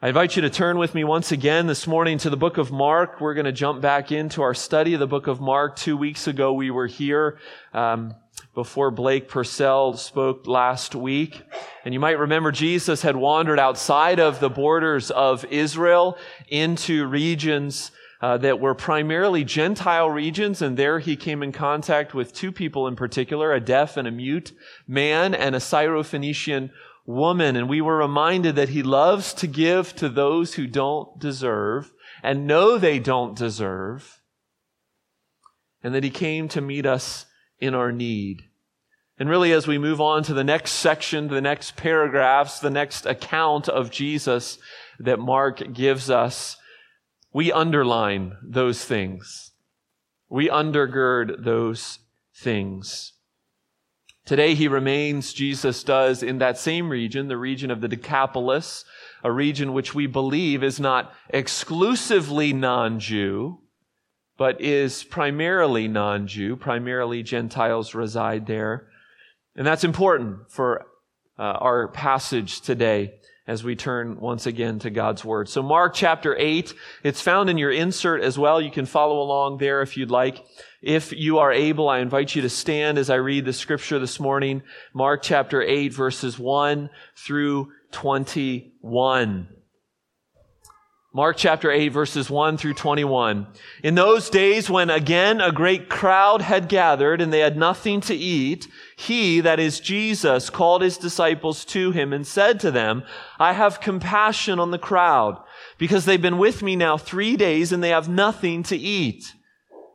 I invite you to turn with me once again this morning to the book of Mark. We're going to jump back into our study of the book of Mark. Two weeks ago, we were here um, before Blake Purcell spoke last week. And you might remember Jesus had wandered outside of the borders of Israel into regions uh, that were primarily Gentile regions, and there he came in contact with two people in particular, a deaf and a mute man and a Syrophoenician woman. And we were reminded that he loves to give to those who don't deserve and know they don't deserve, and that he came to meet us in our need. And really, as we move on to the next section, the next paragraphs, the next account of Jesus that Mark gives us, we underline those things. We undergird those things. Today he remains, Jesus does, in that same region, the region of the Decapolis, a region which we believe is not exclusively non-Jew, but is primarily non-Jew. Primarily Gentiles reside there. And that's important for uh, our passage today as we turn once again to God's Word. So Mark chapter 8, it's found in your insert as well. You can follow along there if you'd like. If you are able, I invite you to stand as I read the scripture this morning. Mark chapter 8 verses 1 through 21. Mark chapter 8 verses 1 through 21. In those days when again a great crowd had gathered and they had nothing to eat, he, that is Jesus, called his disciples to him and said to them, I have compassion on the crowd because they've been with me now three days and they have nothing to eat.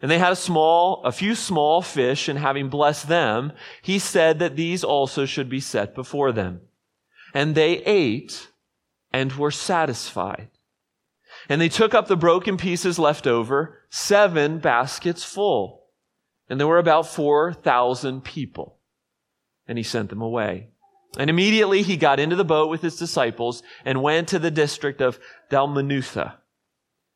And they had a small, a few small fish, and having blessed them, he said that these also should be set before them. And they ate and were satisfied. And they took up the broken pieces left over, seven baskets full. And there were about 4,000 people. And he sent them away. And immediately he got into the boat with his disciples and went to the district of Dalmanutha.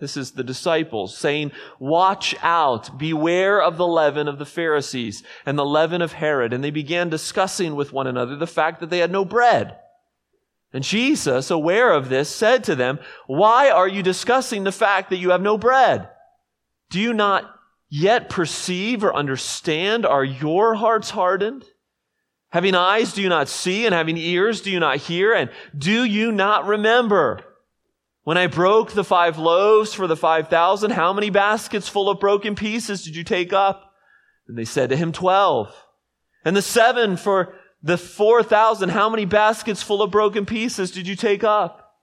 this is the disciples saying, watch out, beware of the leaven of the Pharisees and the leaven of Herod. And they began discussing with one another the fact that they had no bread. And Jesus, aware of this, said to them, why are you discussing the fact that you have no bread? Do you not yet perceive or understand? Are your hearts hardened? Having eyes, do you not see? And having ears, do you not hear? And do you not remember? When I broke the five loaves for the five thousand, how many baskets full of broken pieces did you take up? And they said to him, twelve. And the seven for the four thousand, how many baskets full of broken pieces did you take up?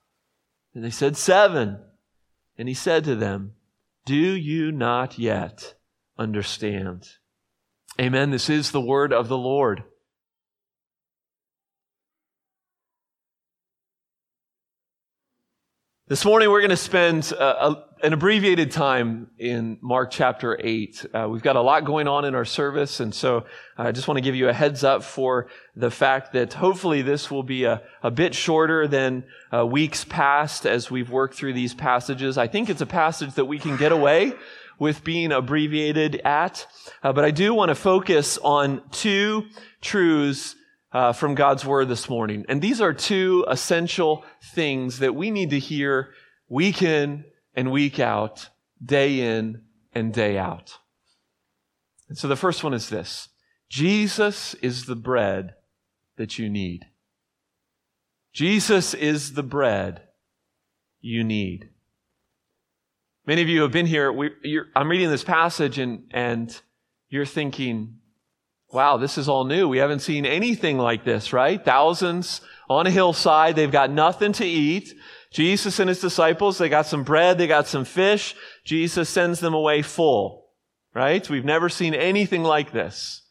And they said, seven. And he said to them, do you not yet understand? Amen. This is the word of the Lord. This morning we're going to spend uh, a, an abbreviated time in Mark chapter 8. Uh, we've got a lot going on in our service, and so I just want to give you a heads up for the fact that hopefully this will be a, a bit shorter than uh, weeks past as we've worked through these passages. I think it's a passage that we can get away with being abbreviated at, uh, but I do want to focus on two truths uh, from God's Word this morning. And these are two essential things that we need to hear week in and week out, day in and day out. And so the first one is this Jesus is the bread that you need. Jesus is the bread you need. Many of you have been here. We, I'm reading this passage and, and you're thinking, wow, this is all new. We haven't seen anything like this, right? Thousands on a hillside. They've got nothing to eat. Jesus and his disciples, they got some bread, they got some fish. Jesus sends them away full, right? We've never seen anything like this.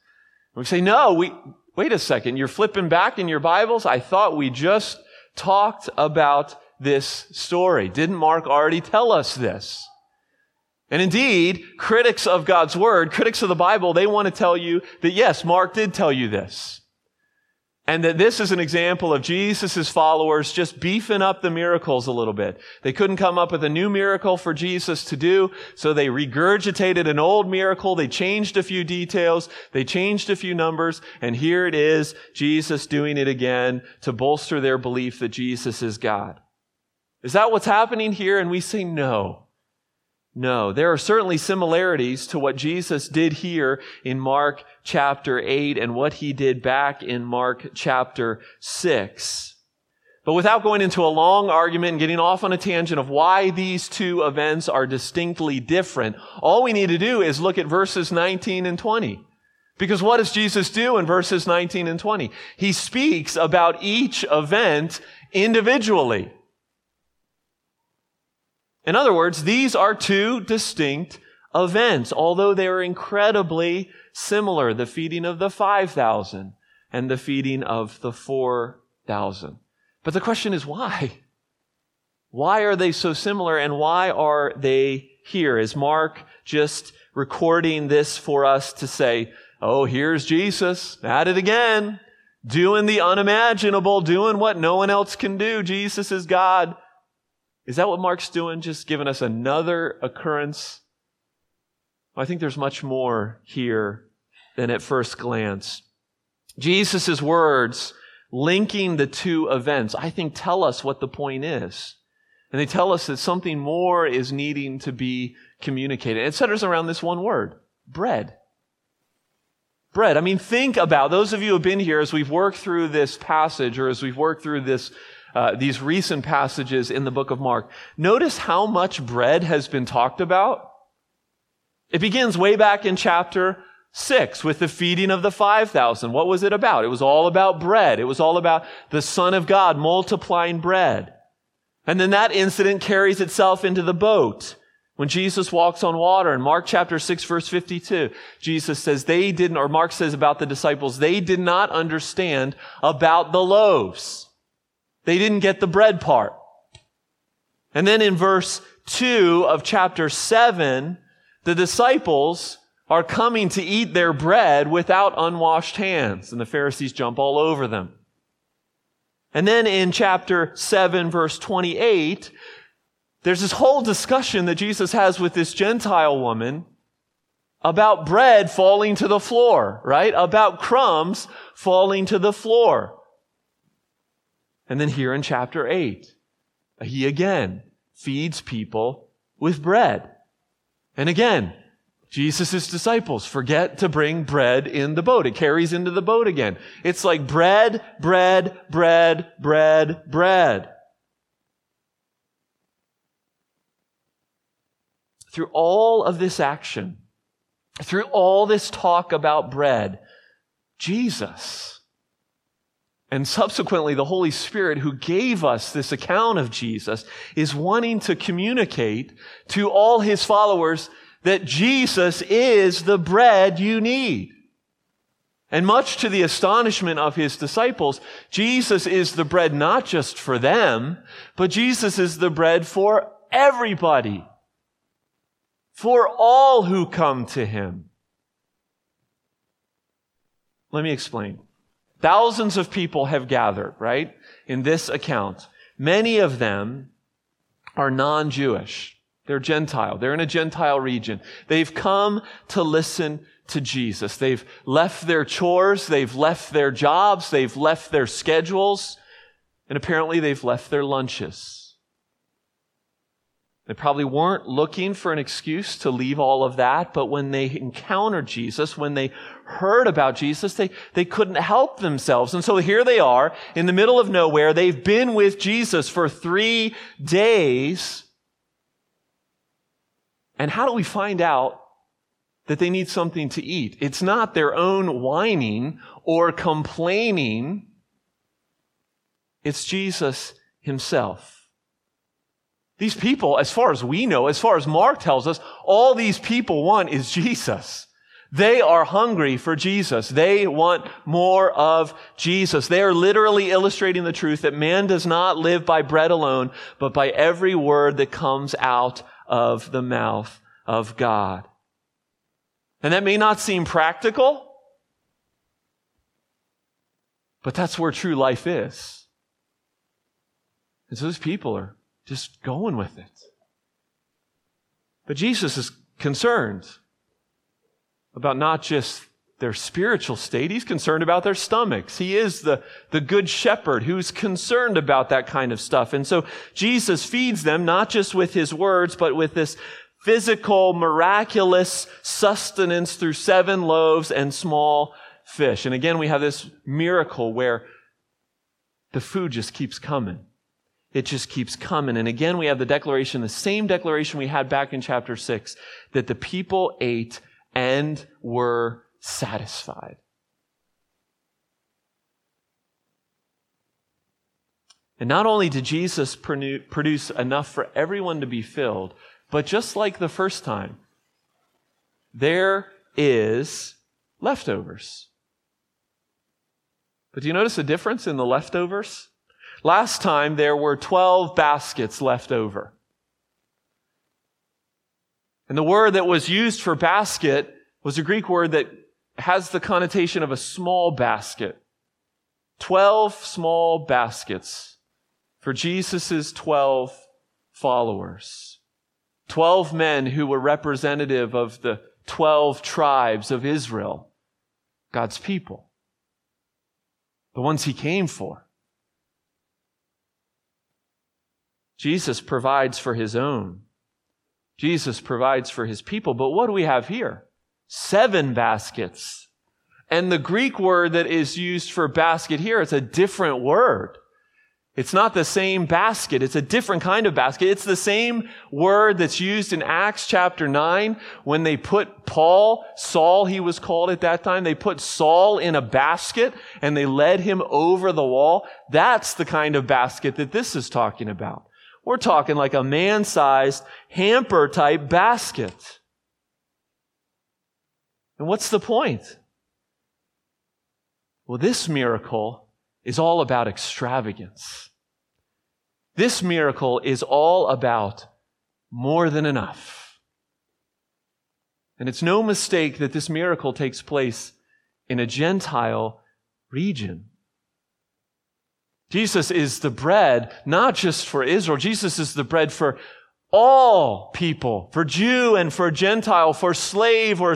We say, no, we, wait a second. You're flipping back in your Bibles. I thought we just talked about this story. Didn't Mark already tell us this? And indeed, critics of God's word, critics of the Bible, they want to tell you that yes, Mark did tell you this. And that this is an example of Jesus' followers just beefing up the miracles a little bit. They couldn't come up with a new miracle for Jesus to do, so they regurgitated an old miracle. They changed a few details. They changed a few numbers. And here it is, Jesus doing it again to bolster their belief that Jesus is God. Is that what's happening here? And we say no. No, there are certainly similarities to what Jesus did here in Mark chapter 8 and what he did back in Mark chapter 6. But without going into a long argument and getting off on a tangent of why these two events are distinctly different, all we need to do is look at verses 19 and 20. Because what does Jesus do in verses 19 and 20? He speaks about each event individually. In other words, these are two distinct events, although they are incredibly similar the feeding of the 5,000 and the feeding of the 4,000. But the question is why? Why are they so similar and why are they here? Is Mark just recording this for us to say, oh, here's Jesus at it again, doing the unimaginable, doing what no one else can do. Jesus is God. Is that what Mark's doing? Just giving us another occurrence? I think there's much more here than at first glance. Jesus' words linking the two events, I think, tell us what the point is. And they tell us that something more is needing to be communicated. It centers around this one word bread. Bread. I mean, think about those of you who have been here as we've worked through this passage or as we've worked through this uh, these recent passages in the book of Mark, notice how much bread has been talked about. It begins way back in chapter 6 with the feeding of the 5,000. What was it about? It was all about bread. It was all about the Son of God multiplying bread. And then that incident carries itself into the boat. When Jesus walks on water in Mark chapter 6 verse 52, Jesus says they didn't, or Mark says about the disciples, they did not understand about the loaves. They didn't get the bread part. And then in verse 2 of chapter 7, the disciples are coming to eat their bread without unwashed hands, and the Pharisees jump all over them. And then in chapter 7, verse 28, there's this whole discussion that Jesus has with this Gentile woman about bread falling to the floor, right? About crumbs falling to the floor. And then here in chapter 8, he again feeds people with bread. And again, Jesus' disciples forget to bring bread in the boat. It carries into the boat again. It's like bread, bread, bread, bread, bread. Through all of this action, through all this talk about bread, Jesus and subsequently, the Holy Spirit who gave us this account of Jesus is wanting to communicate to all his followers that Jesus is the bread you need. And much to the astonishment of his disciples, Jesus is the bread not just for them, but Jesus is the bread for everybody. For all who come to him. Let me explain. Thousands of people have gathered, right, in this account. Many of them are non Jewish. They're Gentile. They're in a Gentile region. They've come to listen to Jesus. They've left their chores. They've left their jobs. They've left their schedules. And apparently they've left their lunches. They probably weren't looking for an excuse to leave all of that, but when they encountered Jesus, when they heard about Jesus, they, they couldn't help themselves. And so here they are in the middle of nowhere. They've been with Jesus for three days. And how do we find out that they need something to eat? It's not their own whining or complaining. It's Jesus himself. These people, as far as we know, as far as Mark tells us, all these people want is Jesus. They are hungry for Jesus. They want more of Jesus. They are literally illustrating the truth that man does not live by bread alone, but by every word that comes out of the mouth of God. And that may not seem practical, but that's where true life is. And so those people are just going with it. But Jesus is concerned about not just their spiritual state, he's concerned about their stomachs. He is the, the good shepherd who's concerned about that kind of stuff. And so Jesus feeds them not just with his words, but with this physical, miraculous sustenance through seven loaves and small fish. And again, we have this miracle where the food just keeps coming. It just keeps coming. And again, we have the declaration, the same declaration we had back in chapter six, that the people ate and were satisfied. And not only did Jesus produce enough for everyone to be filled, but just like the first time, there is leftovers. But do you notice a difference in the leftovers? Last time there were 12 baskets left over. And the word that was used for basket was a Greek word that has the connotation of a small basket. Twelve small baskets for Jesus' twelve followers. Twelve men who were representative of the twelve tribes of Israel, God's people. The ones he came for. Jesus provides for his own. Jesus provides for his people. But what do we have here? Seven baskets. And the Greek word that is used for basket here, it's a different word. It's not the same basket. It's a different kind of basket. It's the same word that's used in Acts chapter 9 when they put Paul, Saul he was called at that time, they put Saul in a basket and they led him over the wall. That's the kind of basket that this is talking about. We're talking like a man sized hamper type basket. And what's the point? Well, this miracle is all about extravagance. This miracle is all about more than enough. And it's no mistake that this miracle takes place in a Gentile region. Jesus is the bread, not just for Israel. Jesus is the bread for all people, for Jew and for Gentile, for slave or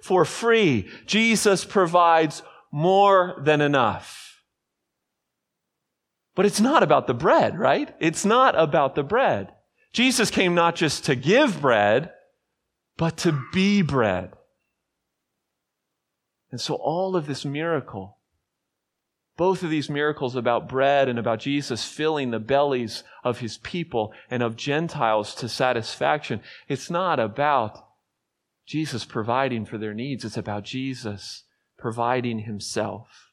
for free. Jesus provides more than enough. But it's not about the bread, right? It's not about the bread. Jesus came not just to give bread, but to be bread. And so all of this miracle both of these miracles about bread and about Jesus filling the bellies of his people and of Gentiles to satisfaction, it's not about Jesus providing for their needs. It's about Jesus providing himself.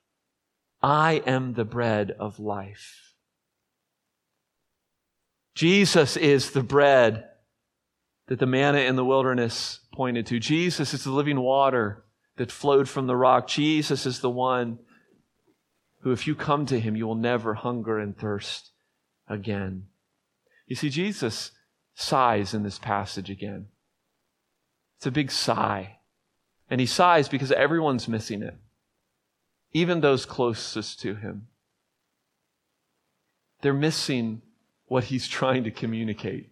I am the bread of life. Jesus is the bread that the manna in the wilderness pointed to. Jesus is the living water that flowed from the rock. Jesus is the one who, if you come to him, you will never hunger and thirst again. You see, Jesus sighs in this passage again. It's a big sigh. And he sighs because everyone's missing it, even those closest to him. They're missing what he's trying to communicate.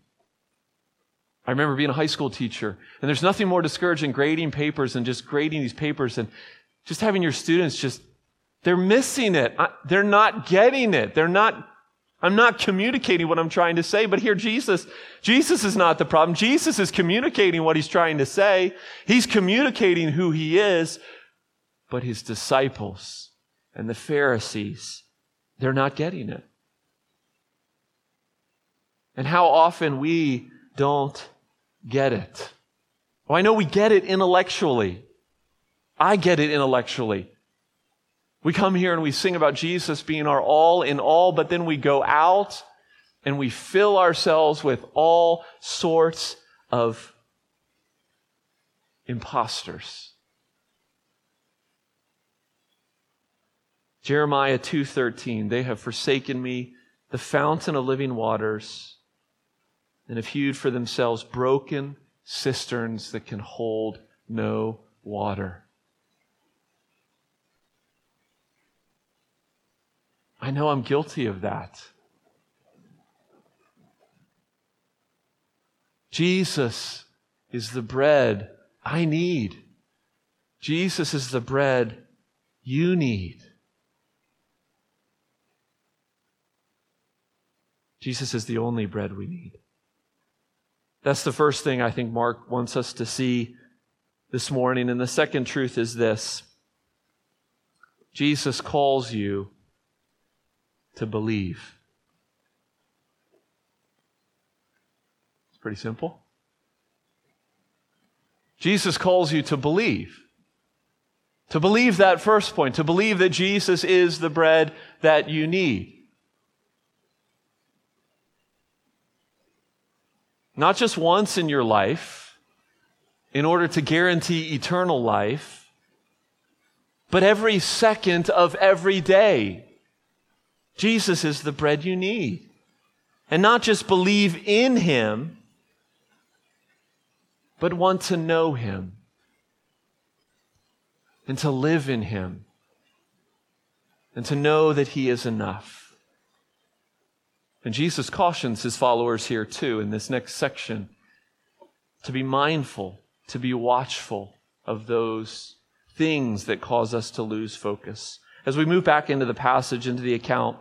I remember being a high school teacher, and there's nothing more discouraging grading papers and just grading these papers and just having your students just they're missing it. they're not getting it. They're not, I'm not communicating what I'm trying to say, but here Jesus, Jesus is not the problem. Jesus is communicating what he's trying to say. He's communicating who he is, but his disciples and the Pharisees, they're not getting it. And how often we don't get it. Oh, I know we get it intellectually. I get it intellectually. We come here and we sing about Jesus being our all in all, but then we go out and we fill ourselves with all sorts of imposters. Jeremiah 2:13 They have forsaken me the fountain of living waters and have hewed for themselves broken cisterns that can hold no water. I know I'm guilty of that. Jesus is the bread I need. Jesus is the bread you need. Jesus is the only bread we need. That's the first thing I think Mark wants us to see this morning. And the second truth is this Jesus calls you to believe. It's pretty simple. Jesus calls you to believe. To believe that first point, to believe that Jesus is the bread that you need. Not just once in your life, in order to guarantee eternal life, but every second of every day. Jesus is the bread you need. And not just believe in him, but want to know him and to live in him and to know that he is enough. And Jesus cautions his followers here too in this next section to be mindful, to be watchful of those things that cause us to lose focus. As we move back into the passage, into the account,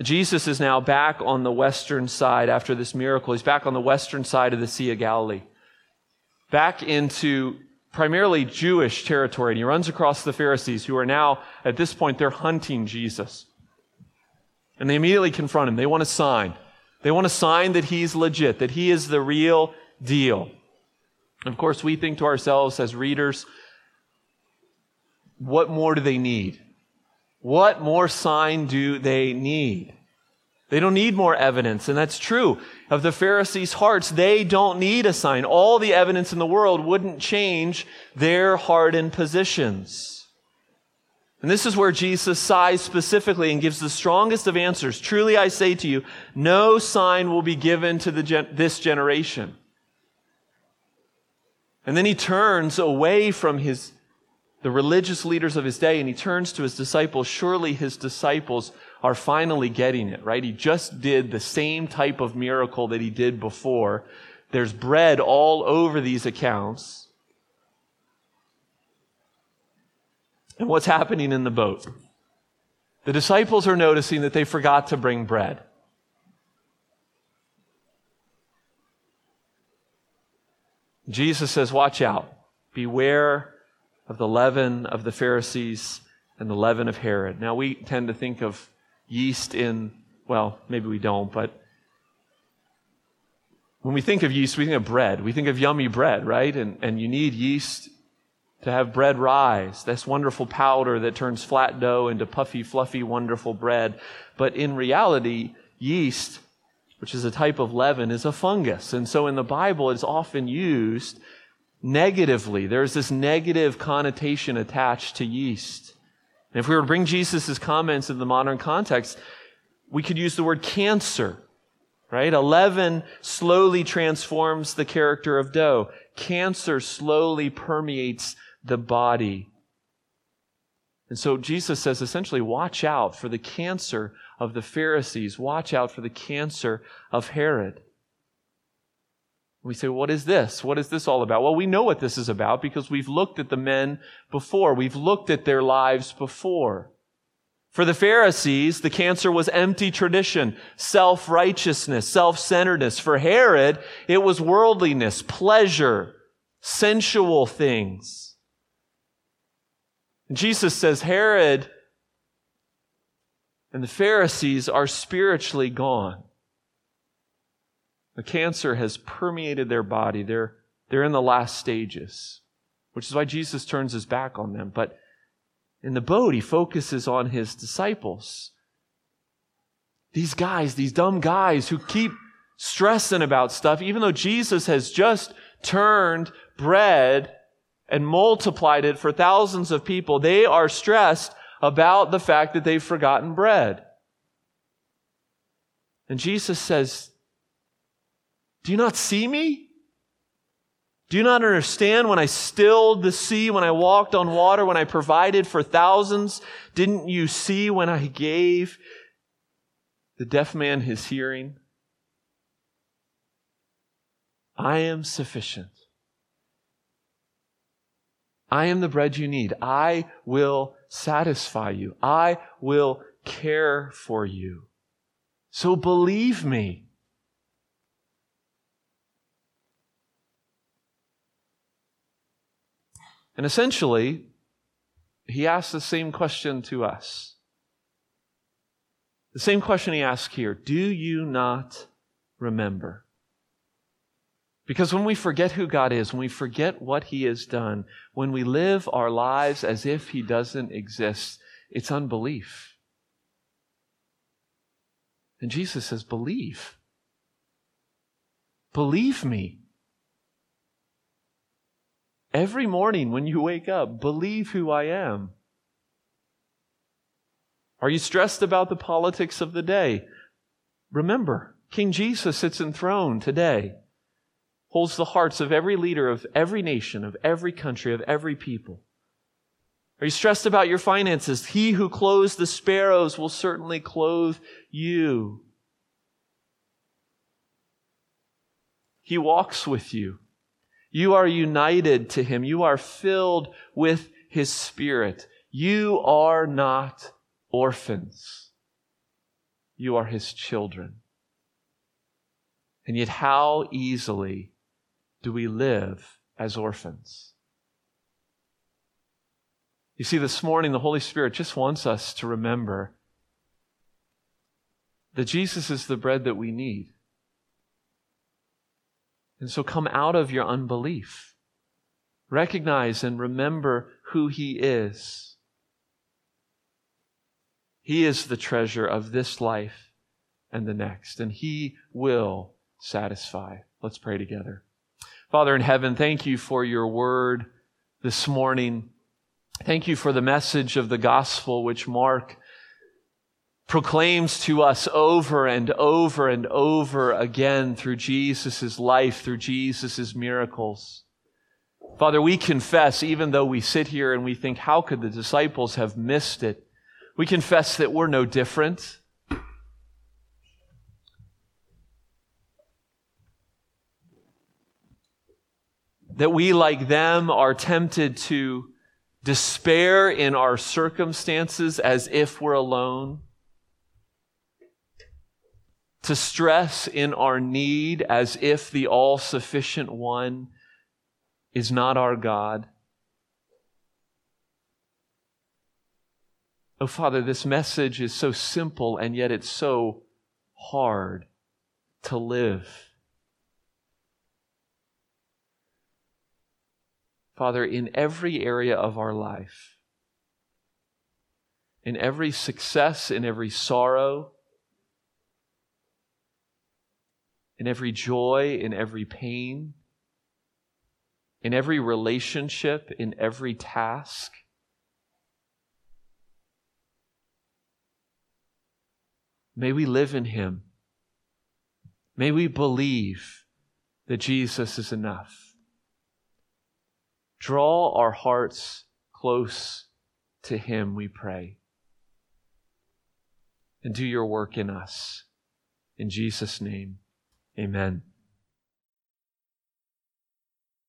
Jesus is now back on the western side after this miracle. He's back on the western side of the Sea of Galilee, back into primarily Jewish territory. And he runs across the Pharisees, who are now, at this point, they're hunting Jesus. And they immediately confront him. They want a sign. They want a sign that he's legit, that he is the real deal. Of course, we think to ourselves as readers, what more do they need? What more sign do they need? They don't need more evidence, and that's true of the Pharisees' hearts. They don't need a sign. All the evidence in the world wouldn't change their hardened positions. And this is where Jesus sighs specifically and gives the strongest of answers. Truly I say to you, no sign will be given to gen- this generation. And then he turns away from his the religious leaders of his day and he turns to his disciples. Surely his disciples are finally getting it, right? He just did the same type of miracle that he did before. There's bread all over these accounts. And what's happening in the boat? The disciples are noticing that they forgot to bring bread. Jesus says, Watch out. Beware of the leaven of the Pharisees and the leaven of Herod. Now, we tend to think of yeast in, well, maybe we don't, but when we think of yeast, we think of bread. We think of yummy bread, right? And, and you need yeast to have bread rise. This wonderful powder that turns flat dough into puffy, fluffy, wonderful bread. But in reality, yeast, which is a type of leaven, is a fungus. And so in the Bible, it's often used negatively. There's this negative connotation attached to yeast. And if we were to bring Jesus' comments in the modern context, we could use the word cancer, right? A leaven slowly transforms the character of dough. Cancer slowly permeates the body. And so Jesus says essentially, watch out for the cancer of the Pharisees. Watch out for the cancer of Herod. We say, what is this? What is this all about? Well, we know what this is about because we've looked at the men before. We've looked at their lives before. For the Pharisees, the cancer was empty tradition, self-righteousness, self-centeredness. For Herod, it was worldliness, pleasure, sensual things. Jesus says Herod and the Pharisees are spiritually gone. The cancer has permeated their body. They're, They're in the last stages, which is why Jesus turns his back on them. But in the boat, he focuses on his disciples. These guys, these dumb guys who keep stressing about stuff, even though Jesus has just turned bread and multiplied it for thousands of people, they are stressed about the fact that they've forgotten bread. And Jesus says, Do you not see me? Do you not understand when I stilled the sea, when I walked on water, when I provided for thousands? Didn't you see when I gave the deaf man his hearing? I am sufficient. I am the bread you need. I will satisfy you. I will care for you. So believe me. And essentially, he asks the same question to us. The same question he asks here Do you not remember? Because when we forget who God is, when we forget what He has done, when we live our lives as if He doesn't exist, it's unbelief. And Jesus says, Believe. Believe me. Every morning when you wake up, believe who I am. Are you stressed about the politics of the day? Remember, King Jesus sits enthroned today holds the hearts of every leader of every nation, of every country, of every people. Are you stressed about your finances? He who clothes the sparrows will certainly clothe you. He walks with you. You are united to him. You are filled with his spirit. You are not orphans. You are his children. And yet, how easily do we live as orphans? You see, this morning, the Holy Spirit just wants us to remember that Jesus is the bread that we need. And so come out of your unbelief. Recognize and remember who He is. He is the treasure of this life and the next, and He will satisfy. Let's pray together. Father in heaven, thank you for your word this morning. Thank you for the message of the gospel which Mark proclaims to us over and over and over again through Jesus' life, through Jesus' miracles. Father, we confess, even though we sit here and we think, how could the disciples have missed it? We confess that we're no different. that we, like them, are tempted to despair in our circumstances as if we're alone, to stress in our need as if the all sufficient one is not our God. Oh, Father, this message is so simple and yet it's so hard to live. Father, in every area of our life, in every success, in every sorrow, in every joy, in every pain, in every relationship, in every task. May we live in Him. May we believe that Jesus is enough. Draw our hearts close to Him, we pray. And do your work in us. In Jesus' name, amen.